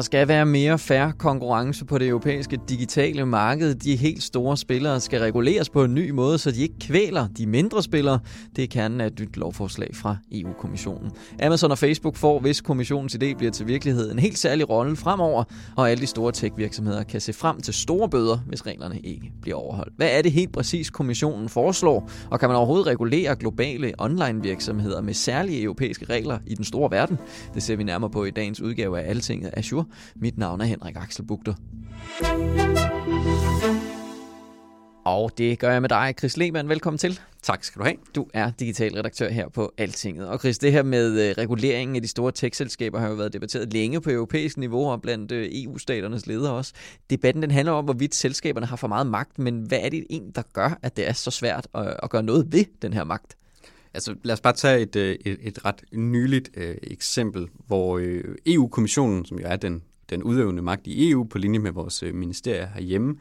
Der skal være mere færre konkurrence på det europæiske digitale marked. De helt store spillere skal reguleres på en ny måde, så de ikke kvæler de mindre spillere. Det er kernen af et nyt lovforslag fra EU-kommissionen. Amazon og Facebook får, hvis kommissionens idé bliver til virkelighed, en helt særlig rolle fremover, og alle de store tech-virksomheder kan se frem til store bøder, hvis reglerne ikke bliver overholdt. Hvad er det helt præcis, kommissionen foreslår, og kan man overhovedet regulere globale online-virksomheder med særlige europæiske regler i den store verden? Det ser vi nærmere på i dagens udgave af Altinget Azure mit navn er Henrik Axel Bugter. Og det gør jeg med dig, Chris Lehmann. Velkommen til. Tak skal du have. Du er digital redaktør her på Altinget. Og Chris, det her med øh, reguleringen af de store tech-selskaber har jo været debatteret længe på europæisk niveau og blandt øh, EU-staternes ledere også. Debatten den handler om, hvorvidt selskaberne har for meget magt, men hvad er det egentlig, der gør, at det er så svært at, at gøre noget ved den her magt? Altså, lad os bare tage et, øh, et, et ret nyligt øh, eksempel, hvor øh, EU-kommissionen, som jo er den, den udøvende magt i EU på linje med vores øh, ministerier herhjemme,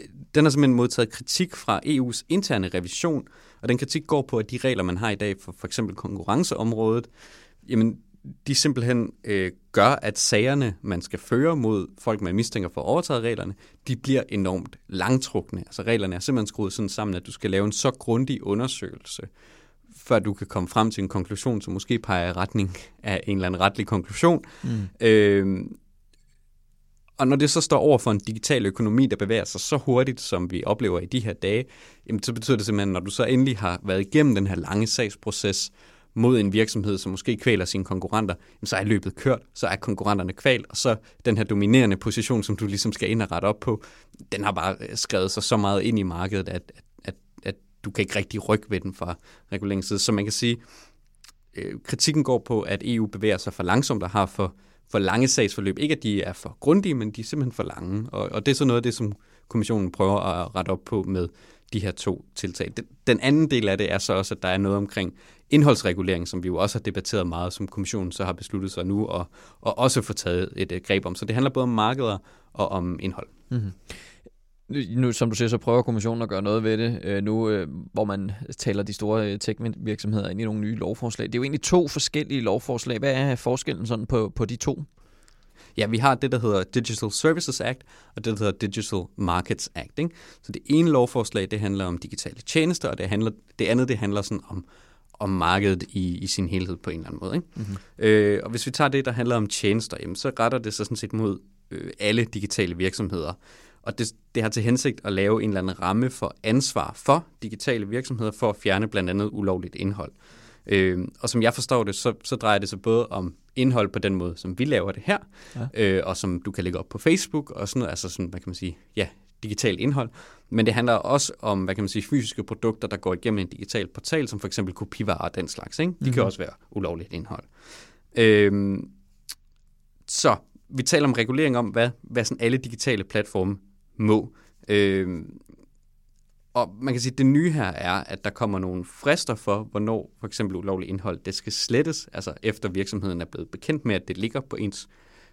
øh, den har simpelthen modtaget kritik fra EU's interne revision, og den kritik går på, at de regler, man har i dag for for eksempel konkurrenceområdet, jamen, de simpelthen øh, gør, at sagerne, man skal føre mod folk, man mistænker for at overtræde reglerne, de bliver enormt langtrukne. Altså reglerne er simpelthen skruet sådan sammen, at du skal lave en så grundig undersøgelse, før du kan komme frem til en konklusion, som måske peger i retning af en eller anden retlig konklusion. Mm. Øh, og når det så står over for en digital økonomi, der bevæger sig så hurtigt, som vi oplever i de her dage, jamen, så betyder det simpelthen, når du så endelig har været igennem den her lange sagsproces mod en virksomhed, som måske kvæler sine konkurrenter, jamen, så er løbet kørt, så er konkurrenterne kvalt, og så den her dominerende position, som du ligesom skal ind og rette op på, den har bare skrevet sig så meget ind i markedet, at, at du kan ikke rigtig rykke ved den fra reguleringsside. Så man kan sige, øh, kritikken går på, at EU bevæger sig for langsomt og har for, for lange sagsforløb. Ikke at de er for grundige, men de er simpelthen for lange. Og, og det er så noget af det, som kommissionen prøver at rette op på med de her to tiltag. Den, den anden del af det er så også, at der er noget omkring indholdsregulering, som vi jo også har debatteret meget, som kommissionen så har besluttet sig nu og, og også få taget et, et greb om. Så det handler både om markeder og om indhold. Mm-hmm nu, som du siger, så prøver kommissionen at gøre noget ved det øh, nu, øh, hvor man taler de store øh, tech-virksomheder ind i nogle nye lovforslag. Det er jo egentlig to forskellige lovforslag. Hvad er forskellen sådan på, på de to? Ja, vi har det, der hedder Digital Services Act, og det, der hedder Digital Markets Act. Ikke? Så det ene lovforslag, det handler om digitale tjenester, og det, handler, det andet, det handler sådan om, om markedet i, i sin helhed på en eller anden måde. Ikke? Mm-hmm. Øh, og hvis vi tager det, der handler om tjenester, jamen, så retter det sig sådan set mod øh, alle digitale virksomheder. Og det, det har til hensigt at lave en eller anden ramme for ansvar for digitale virksomheder for at fjerne blandt andet ulovligt indhold. Øh, og som jeg forstår det, så, så drejer det sig både om indhold på den måde, som vi laver det her, ja. øh, og som du kan lægge op på Facebook, og sådan noget, altså sådan, hvad kan man sige, ja, digitalt indhold. Men det handler også om, hvad kan man sige, fysiske produkter, der går igennem en digital portal, som for eksempel kopivarer og den slags. Ikke? De mm-hmm. kan også være ulovligt indhold. Øh, så vi taler om regulering om, hvad, hvad sådan alle digitale platforme må. Øh, og man kan sige, at det nye her er, at der kommer nogle frister for, hvornår for eksempel ulovligt indhold det skal slettes, altså efter virksomheden er blevet bekendt med, at det ligger på ens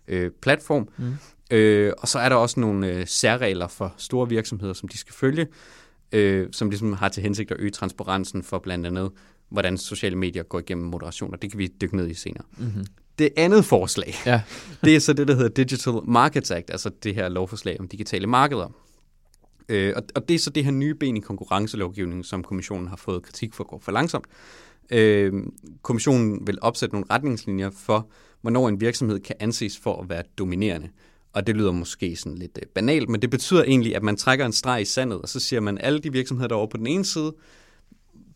øh, platform. Mm. Øh, og så er der også nogle øh, særregler for store virksomheder, som de skal følge, øh, som ligesom har til hensigt at øge transparensen for blandt andet, hvordan sociale medier går igennem moderation, og det kan vi dykke ned i senere. Mm-hmm. Det andet forslag, ja. det er så det, der hedder Digital Markets Act, altså det her lovforslag om digitale markeder. Øh, og, og det er så det her nye ben i konkurrencelovgivningen, som kommissionen har fået kritik for at gå for langsomt. Øh, kommissionen vil opsætte nogle retningslinjer for, hvornår en virksomhed kan anses for at være dominerende. Og det lyder måske sådan lidt øh, banalt, men det betyder egentlig, at man trækker en streg i sandet, og så siger man, at alle de virksomheder, der er over på den ene side,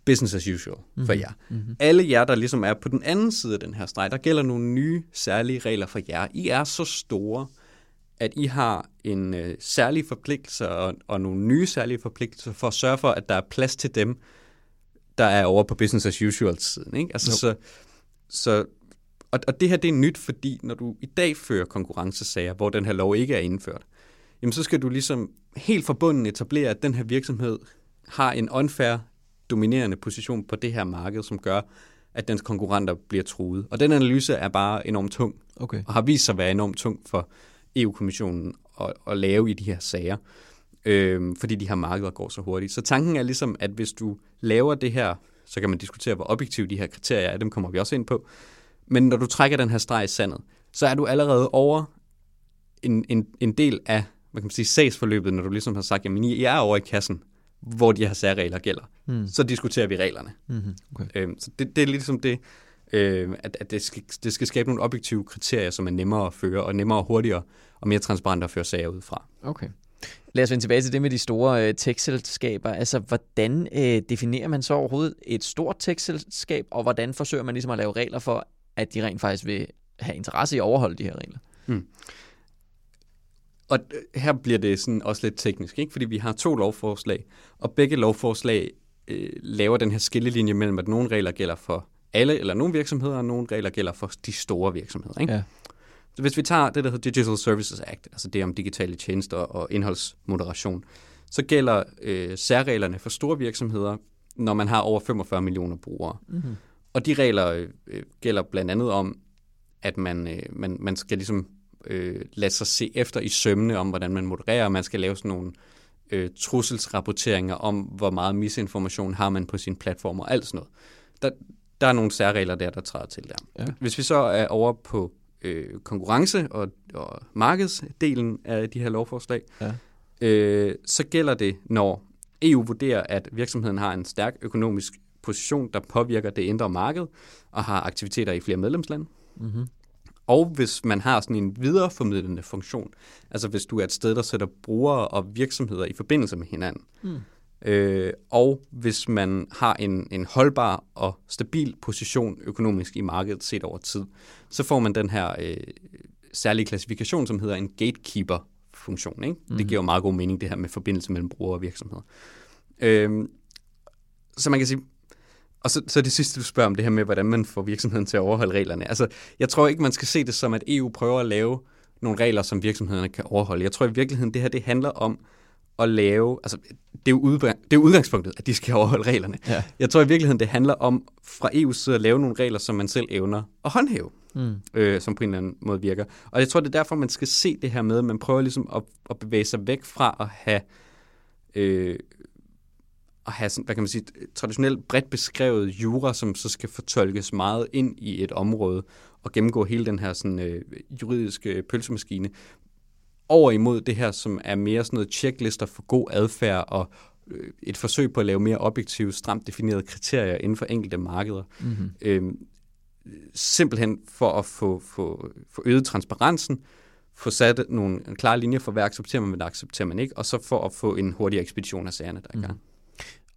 business as usual mm-hmm. for jer. Mm-hmm. Alle jer, der ligesom er på den anden side af den her streg, der gælder nogle nye særlige regler for jer. I er så store, at I har en øh, særlig forpligtelse og, og nogle nye særlige forpligtelser for at sørge for, at der er plads til dem, der er over på business as usual siden. Ikke? Altså, så, så, og, og det her det er nyt, fordi når du i dag fører konkurrencesager, hvor den her lov ikke er indført, jamen så skal du ligesom helt forbundet etablere, at den her virksomhed har en unfair dominerende position på det her marked, som gør, at dens konkurrenter bliver truet. Og den analyse er bare enormt tung, Okay. og har vist sig at være enormt tung for EU-kommissionen at, at lave i de her sager, øh, fordi de her markeder går så hurtigt. Så tanken er ligesom, at hvis du laver det her, så kan man diskutere, hvor objektive de her kriterier er, dem kommer vi også ind på, men når du trækker den her streg i sandet, så er du allerede over en, en, en del af hvad kan man sige, sagsforløbet, når du ligesom har sagt, jamen I er over i kassen, hvor de her særregler gælder. Mm. Så diskuterer vi reglerne. Mm-hmm. Okay. Øhm, så det, det er ligesom det, øh, at, at det, skal, det skal skabe nogle objektive kriterier, som er nemmere at føre, og nemmere og hurtigere, og mere transparent at føre sager ud fra. Okay. Lad os vende tilbage til det med de store øh, tech-selskaber. Altså, hvordan øh, definerer man så overhovedet et stort tech-selskab, og hvordan forsøger man ligesom at lave regler for, at de rent faktisk vil have interesse i at overholde de her regler? Og her bliver det sådan også lidt teknisk, ikke? fordi vi har to lovforslag, og begge lovforslag øh, laver den her skillelinje mellem, at nogle regler gælder for alle eller nogle virksomheder, og nogle regler gælder for de store virksomheder. Ikke? Ja. Så hvis vi tager det, der hedder Digital Services Act, altså det om digitale tjenester og indholdsmoderation, så gælder øh, særreglerne for store virksomheder, når man har over 45 millioner brugere. Mm-hmm. Og de regler øh, gælder blandt andet om, at man, øh, man, man skal ligesom øh, lade sig se efter i sømne om, hvordan man modererer, man skal lave sådan nogle øh, trusselsrapporteringer om, hvor meget misinformation har man på sin platform og alt sådan noget. Der, der er nogle særregler der, der træder til der. Ja. Hvis vi så er over på øh, konkurrence og, og markedsdelen af de her lovforslag, Ja. øh, så gælder det, når EU vurderer, at virksomheden har en stærk økonomisk position, der påvirker det indre marked og har aktiviteter i flere medlemslande. Mm-hmm. Og hvis man har sådan en videreformidlende funktion, altså hvis du er et sted, der sætter brugere og virksomheder i forbindelse med hinanden, Mm. øh, og hvis man har en, en holdbar og stabil position økonomisk i markedet set over tid, så får man den her øh, særlige klassifikation, som hedder en gatekeeper-funktion. Ikke? Mm. Det giver jo meget god mening, det her med forbindelse mellem brugere og virksomheder. Øh, så man kan sige, og så, så det sidste, du spørger om det her med, hvordan man får virksomheden til at overholde reglerne. Altså, jeg tror ikke, man skal se det som, at EU prøver at lave nogle regler, som virksomhederne kan overholde. Jeg tror i virkeligheden, det her det handler om at lave, altså det er jo, det er udgangspunktet, at de skal overholde reglerne. Ja. Jeg tror i virkeligheden, det handler om fra EU's side at lave nogle regler, som man selv evner at håndhæve, Mm. øh, som på en eller anden måde virker. Og jeg tror, det er derfor, man skal se det her med, at man prøver ligesom at, at bevæge sig væk fra at have, øh, at have sådan, hvad kan man sige, traditionelt bredt beskrevet jura, som så skal fortolkes meget ind i et område og gennemgå hele den her sådan, øh, juridiske pølsemaskine, over imod det her, som er mere sådan noget checklister for god adfærd og øh, et forsøg på at lave mere objektive, stramt definerede kriterier inden for enkelte markeder. Mm-hmm. Øhm, simpelthen for at få, få, få øget transparensen, få sat nogle klare linjer for, hvad accepterer man, hvad accepterer man ikke, og så for at få en hurtig ekspedition af sagerne, der er i gang.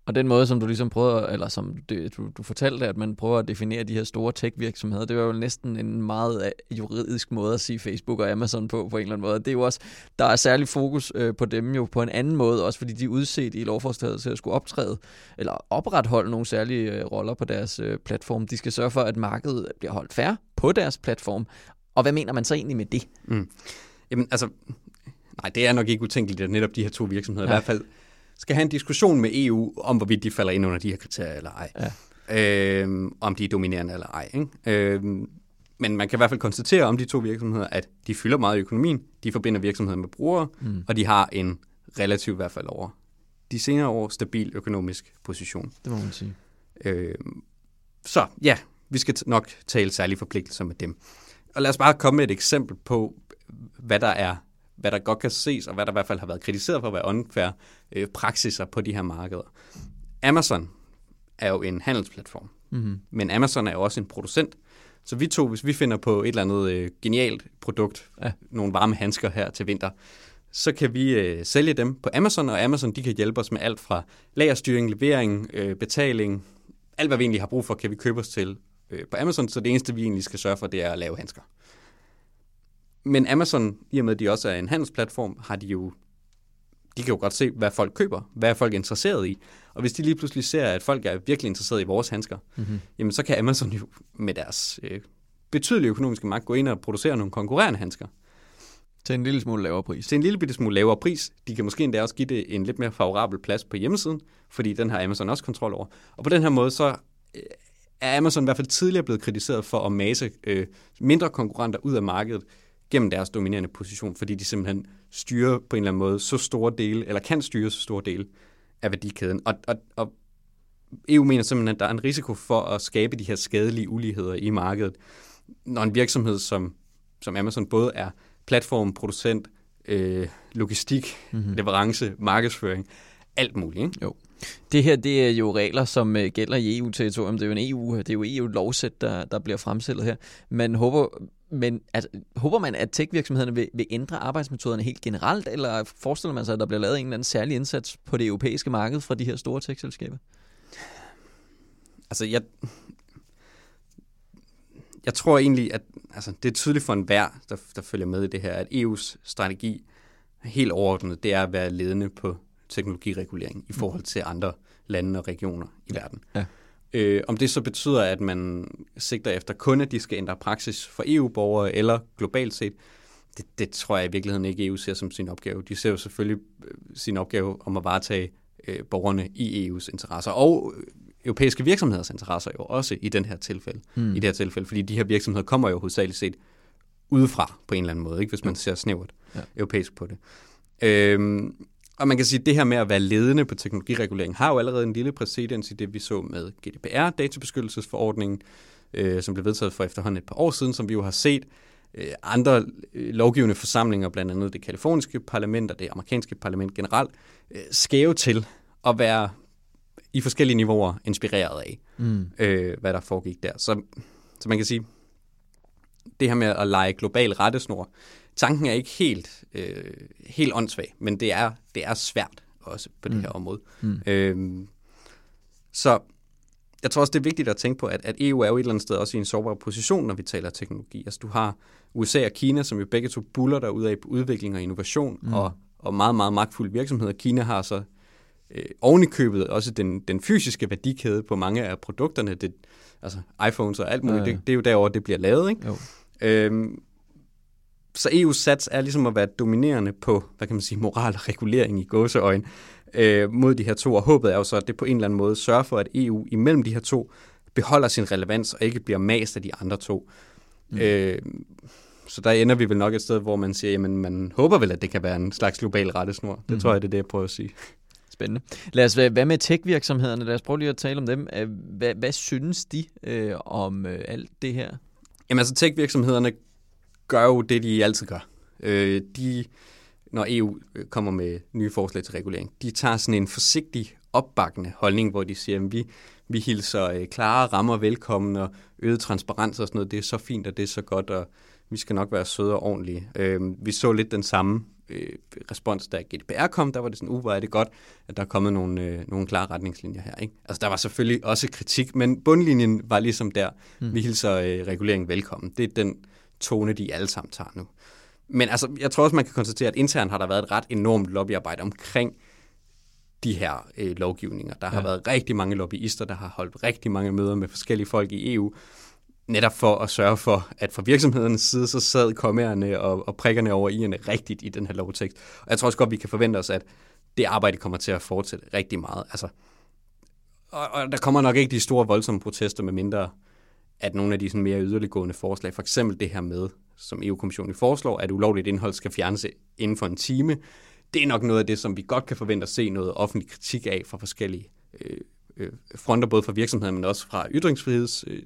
Og den måde, som du ligesom prøver, eller som det, du, du fortalte, at man prøver at definere de her store tech-virksomheder, det var jo næsten en meget øh, juridisk måde at sige Facebook og Amazon på, på en eller anden måde. Det er jo også, der er særlig fokus øh, på dem jo på en anden måde, også fordi de er udset i lovforslaget til at skulle optræde, eller opretholde nogle særlige øh, roller på deres øh, platform. De skal sørge for, at markedet bliver holdt fair på deres platform. Og hvad mener man så egentlig med det? Mm. Jamen, altså, nej, det er nok ikke utænkeligt, at netop de her to virksomheder Nej. i hvert fald skal have en diskussion med EU om, hvorvidt de falder ind under de her kriterier eller ej. Ja. Øhm, om de er dominerende eller ej. Ikke? Øhm, men man kan i hvert fald konstatere om de to virksomheder, at de fylder meget i økonomien, de forbinder virksomheden med brugere, Mm. og de har en relativt i hvert fald over de senere år stabil økonomisk position. Det må man sige. Øhm, så ja, vi skal nok tale særlige forpligtelser med dem. Og lad os bare komme med et eksempel på, hvad der er hvad der godt kan ses, og hvad der i hvert fald har været kritiseret for at være unfair øh, praksiser på de her markeder. Amazon er jo en handelsplatform, Mm-hmm. men Amazon er jo også en producent. Så vi to, hvis vi finder på et eller andet øh, genialt produkt, Ja. nogle varme handsker her til vinter, så kan vi øh, sælge dem på Amazon, og Amazon de kan hjælpe os med alt fra lagerstyring, levering, øh, betaling, alt hvad vi egentlig har brug for, kan vi købe os til øh, på Amazon, så det eneste vi egentlig skal sørge for, det er at lave handsker. Men Amazon, i og med at de også er en handelsplatform, har de jo de kan jo godt se, hvad folk køber, hvad er folk interesseret i. Og hvis de lige pludselig ser, at folk er virkelig interesseret i vores handsker, mm-hmm. jamen så kan Amazon jo med deres øh, betydelige økonomiske magt gå ind og producere nogle konkurrerende handsker. Til en lille smule lavere pris. Til en lille bitte smule lavere pris. De kan måske endda også give det en lidt mere favorabel plads på hjemmesiden, fordi den har Amazon også kontrol over. Og på den her måde, så øh, er Amazon i hvert fald tidligere blevet kritiseret for at mase øh, mindre konkurrenter ud af markedet gennem deres dominerende position, fordi de simpelthen styrer på en eller anden måde så store dele, eller kan styre så store dele af værdikæden. Og, og, og EU mener simpelthen, at der er en risiko for at skabe de her skadelige uligheder i markedet, når en virksomhed som, som Amazon både er platform, producent, øh, logistik, mm-hmm. leverance, markedsføring, alt muligt. Ikke? Jo. Det her det er jo regler, som øh, gælder i EU-territorium. Det er jo en EU, det er jo EU-lovsæt, der, der bliver fremstillet her. Man håber, men at, håber man, at tech-virksomhederne vil, vil ændre arbejdsmetoderne helt generelt, eller forestiller man sig, at der bliver lavet en eller anden særlig indsats på det europæiske marked fra de her store tech-selskaber? Altså, jeg, jeg tror egentlig, at altså, det er tydeligt for enhver, der, der følger med i det her, at EU's strategi helt overordnet, det er at være ledende på teknologiregulering i forhold til andre lande og regioner i verden. Ja. Øh, om det så betyder, at man sigter efter kun, at de skal ændre praksis for EU-borgere eller globalt set, det, det tror jeg i virkeligheden ikke EU ser som sin opgave. De ser jo selvfølgelig øh, sin opgave om at varetage øh, borgerne i EU's interesser, og øh, europæiske virksomheders interesser jo også i den her tilfælde, mm. i det her tilfælde, fordi de her virksomheder kommer jo hovedsageligt set udefra på en eller anden måde, ikke hvis man ser snævert ja. europæisk på det. Øhm, og man kan sige, at det her med at være ledende på teknologiregulering har jo allerede en lille præcedens i det, vi så med GDPR, databeskyttelsesforordningen, øh, som blev vedtaget for efterhånden et par år siden, som vi jo har set øh, andre øh, lovgivende forsamlinger, blandt andet det kaliforniske parlament og det amerikanske parlament generelt, øh, skæve til at være i forskellige niveauer inspireret af, mm. øh, hvad der foregik der. Så, så man kan sige, det her med at lege global rettesnor, tanken er ikke helt, øh, helt åndssvag, men det er, det er svært også på det mm. her område. Mm. Øh, så jeg tror også, det er vigtigt at tænke på, at, at EU er jo et eller andet sted også i en sårbar position, når vi taler teknologi. Altså du har USA og Kina, som jo begge to buller der ud af udvikling og innovation, mm. og, og meget, meget magtfulde virksomheder. Kina har så øh, ovenikøbet også den, den fysiske værdikæde på mange af produkterne. Det, altså iPhones og alt muligt, ja, ja. Det, det er jo derover det bliver lavet. Ikke? Jo. Øhm, så EU's sats er ligesom at være dominerende på, hvad kan man sige, moral og regulering i gåseøjne øh, mod de her to, og håbet er jo så, at det på en eller anden måde sørger for, at EU imellem de her to beholder sin relevans og ikke bliver mast af de andre to. Mm. Øh, så der ender vi vel nok et sted, hvor man siger, jamen man håber vel, at det kan være en slags global rettesnor. Det mm. tror jeg, det er det, jeg prøver at sige. Spændende. Lad os, hvad med tech-virksomhederne? Lad os prøve lige at tale om dem. Hvad, hvad synes de øh, om øh, alt det her? Jamen altså, tech-virksomhederne gør jo det, de altid gør. Øh, de, når EU øh, kommer med nye forslag til regulering, de tager sådan en forsigtig, opbakkende holdning, hvor de siger, at vi, vi hilser øh, klare rammer velkommen og øget transparens og sådan noget. Det er så fint, og det er så godt, og vi skal nok være søde og ordentlige. Øh, vi så lidt den samme øh, respons, da GDPR kom, der var det sådan, uh, hvor er det godt, at der er kommet nogle, øh, nogle klare retningslinjer her. Ikke? Altså, der var selvfølgelig også kritik, men bundlinjen var ligesom der, mm. vi hilser øh, reguleringen velkommen. Det er den tone, de alle sammen tager nu. Men altså, jeg tror også, man kan konstatere, at internt har der været et ret enormt lobbyarbejde omkring de her øh, lovgivninger. Der har ja. været rigtig mange lobbyister, der har holdt rigtig mange møder med forskellige folk i EU, netop for at sørge for, at fra virksomhedernes side, så sad kommerne og, og prikkerne over i'erne rigtigt i den her lovtekst. Og jeg tror også godt, vi kan forvente os, at det arbejde kommer til at fortsætte rigtig meget. Altså, og, og der kommer nok ikke de store voldsomme protester, med mindre at nogle af de sådan mere yderliggående forslag, for eksempel det her med, som EU-kommissionen foreslår, at ulovligt indhold skal fjernes inden for en time, det er nok noget af det, som vi godt kan forvente at se noget offentlig kritik af fra forskellige øh, øh, fronter, både fra virksomheder, men også fra ytringsfriheds øh.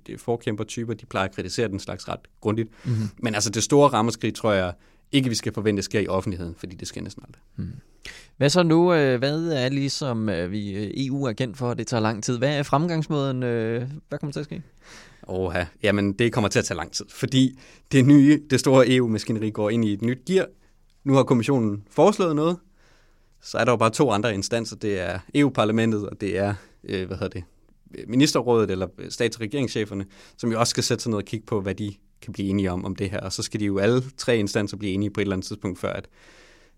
De plejer at kritisere den slags ret grundigt. Mm-hmm. Men altså det store rammeskrig, tror jeg ikke, vi skal forvente sker i offentligheden, fordi det sker næsten aldrig. Mm. Hvad så nu? Øh, hvad er ligesom øh, vi EU er kendt for, at det tager lang tid? Hvad er fremgangsmåden? Hvad kommer til at ske? Oha, jamen det kommer til at tage lang tid, fordi det nye, det store EU-maskineri går ind i et nyt gear. Nu har kommissionen foreslået noget, så er der jo bare to andre instanser. Det er EU-parlamentet, og det er, øh, hvad hedder det, ministerrådet eller stats- og regeringscheferne, som jo også skal sætte sig ned og kigge på, hvad de kan blive enige om om det her. Og så skal de jo alle tre instanser blive enige på et eller andet tidspunkt, før at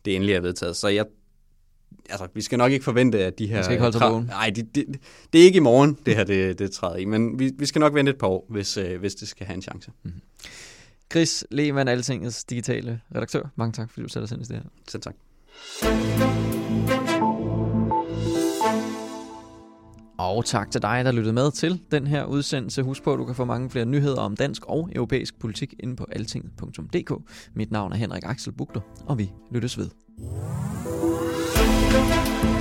det endelig er vedtaget. Så jeg altså, vi skal nok ikke forvente, at de her... Man skal ikke holde sig. Nej, det, det, det er ikke i morgen, det her det, det træder i, men vi, vi skal nok vente et par år, hvis, øh, hvis det skal have en chance. Mm-hmm. Chris Lehmann, Altingets digitale redaktør. Mange tak, fordi du satte os ind i det her. Selv tak. Og tak til dig, der lyttede med til den her udsendelse. Husk på, at du kan få mange flere nyheder om dansk og europæisk politik inde på altinget.dk. Mit navn er Henrik Axel Bugter, og vi lyttes ved. Thank you.